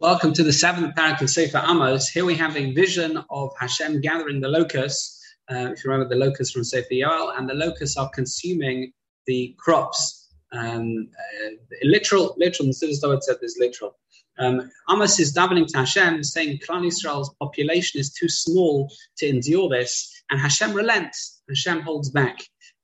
Welcome to the seventh parak of Sefer Amos. Here we have a vision of Hashem gathering the locusts. Uh, if you remember the locusts from Sefer Yoel, and the locusts are consuming the crops. Um, uh, literal, literal. The Siddur said this literal. Um, Amos is davening to Hashem, saying Klal Israel's population is too small to endure this, and Hashem relents. Hashem holds back.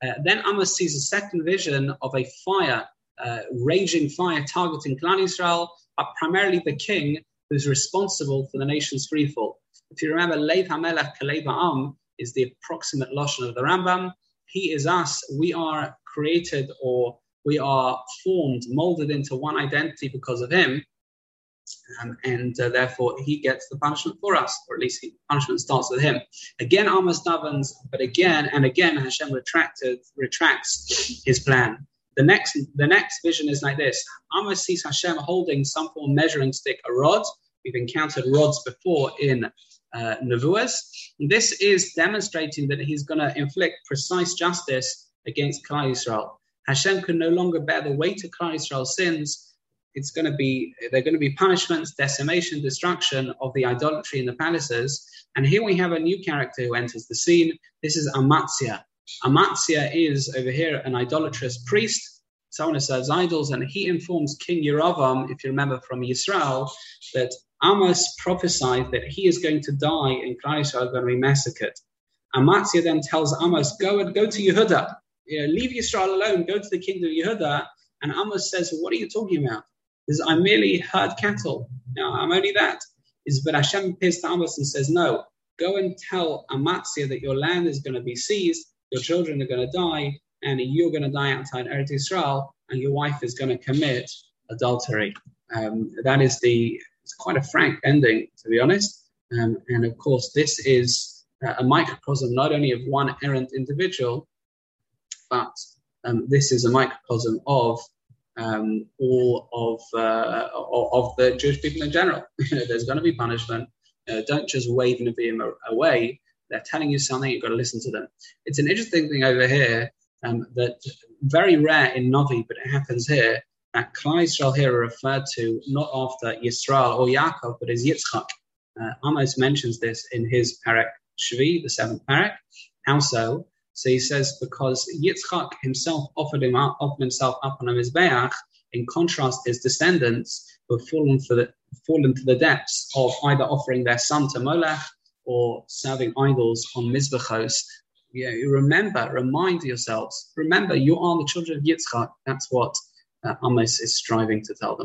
Uh, then Amos sees a second vision of a fire, uh, raging fire targeting Klal Yisrael but primarily the king who's responsible for the nation's freefall. If you remember, Lev HaMelech Kalev Am is the approximate Lashon of the Rambam. He is us. We are created or we are formed, molded into one identity because of him. Um, and uh, therefore he gets the punishment for us, or at least the punishment starts with him. Again, Amos davens, but again and again Hashem retracted, retracts his plan. The next, the next vision is like this. Amos sees Hashem holding some form of measuring stick, a rod. We've encountered rods before in uh, Nevuas. This is demonstrating that he's going to inflict precise justice against Klal Yisrael. Hashem can no longer bear the weight of Klal Yisrael's sins. It's going to be there are going to be punishments, decimation, destruction of the idolatry in the palaces. And here we have a new character who enters the scene. This is Amatzia. Amatzia is over here an idolatrous priest, someone who serves idols, and he informs King Yeravam, if you remember from Yisrael, that Amos prophesied that he is going to die and Klal Yisrael is going to be massacred. Amatzia then tells Amos, go and go to Yehuda. You know, leave Yisrael alone, go to the kingdom of Yehuda. And Amos says, what are you talking about? Is I merely herd cattle. No, I'm only that. Is but Hashem appears to Amos and says, no, go and tell Amatzia that your land is going to be seized your children are going to die, and you're going to die outside Eretz Israel, and your wife is going to commit adultery. Um, that is the it's quite a frank ending, to be honest. Um, and of course, this is a microcosm not only of one errant individual, but um, this is a microcosm of um, all of, uh, of the Jewish people in general. There's going to be punishment. Uh, don't just wave Nevi'im away. They're telling you something, you've got to listen to them. It's an interesting thing over here um, that very rare in Novi, but it happens here, that Klal Yisrael here are referred to not after Yisrael or Yaakov, but as Yitzchak. Uh, Amos mentions this in his Parak Shvi, the seventh Parak. How so? So he says because Yitzchak himself offered him up, offered himself up on a mizbeach. In contrast, his descendants were fallen for the fallen to the depths of either offering their son to Molech or serving idols on Mizbachos, you, know, remember, remind yourselves, remember you are the children of Yitzchak. That's what uh, Amos is striving to tell them.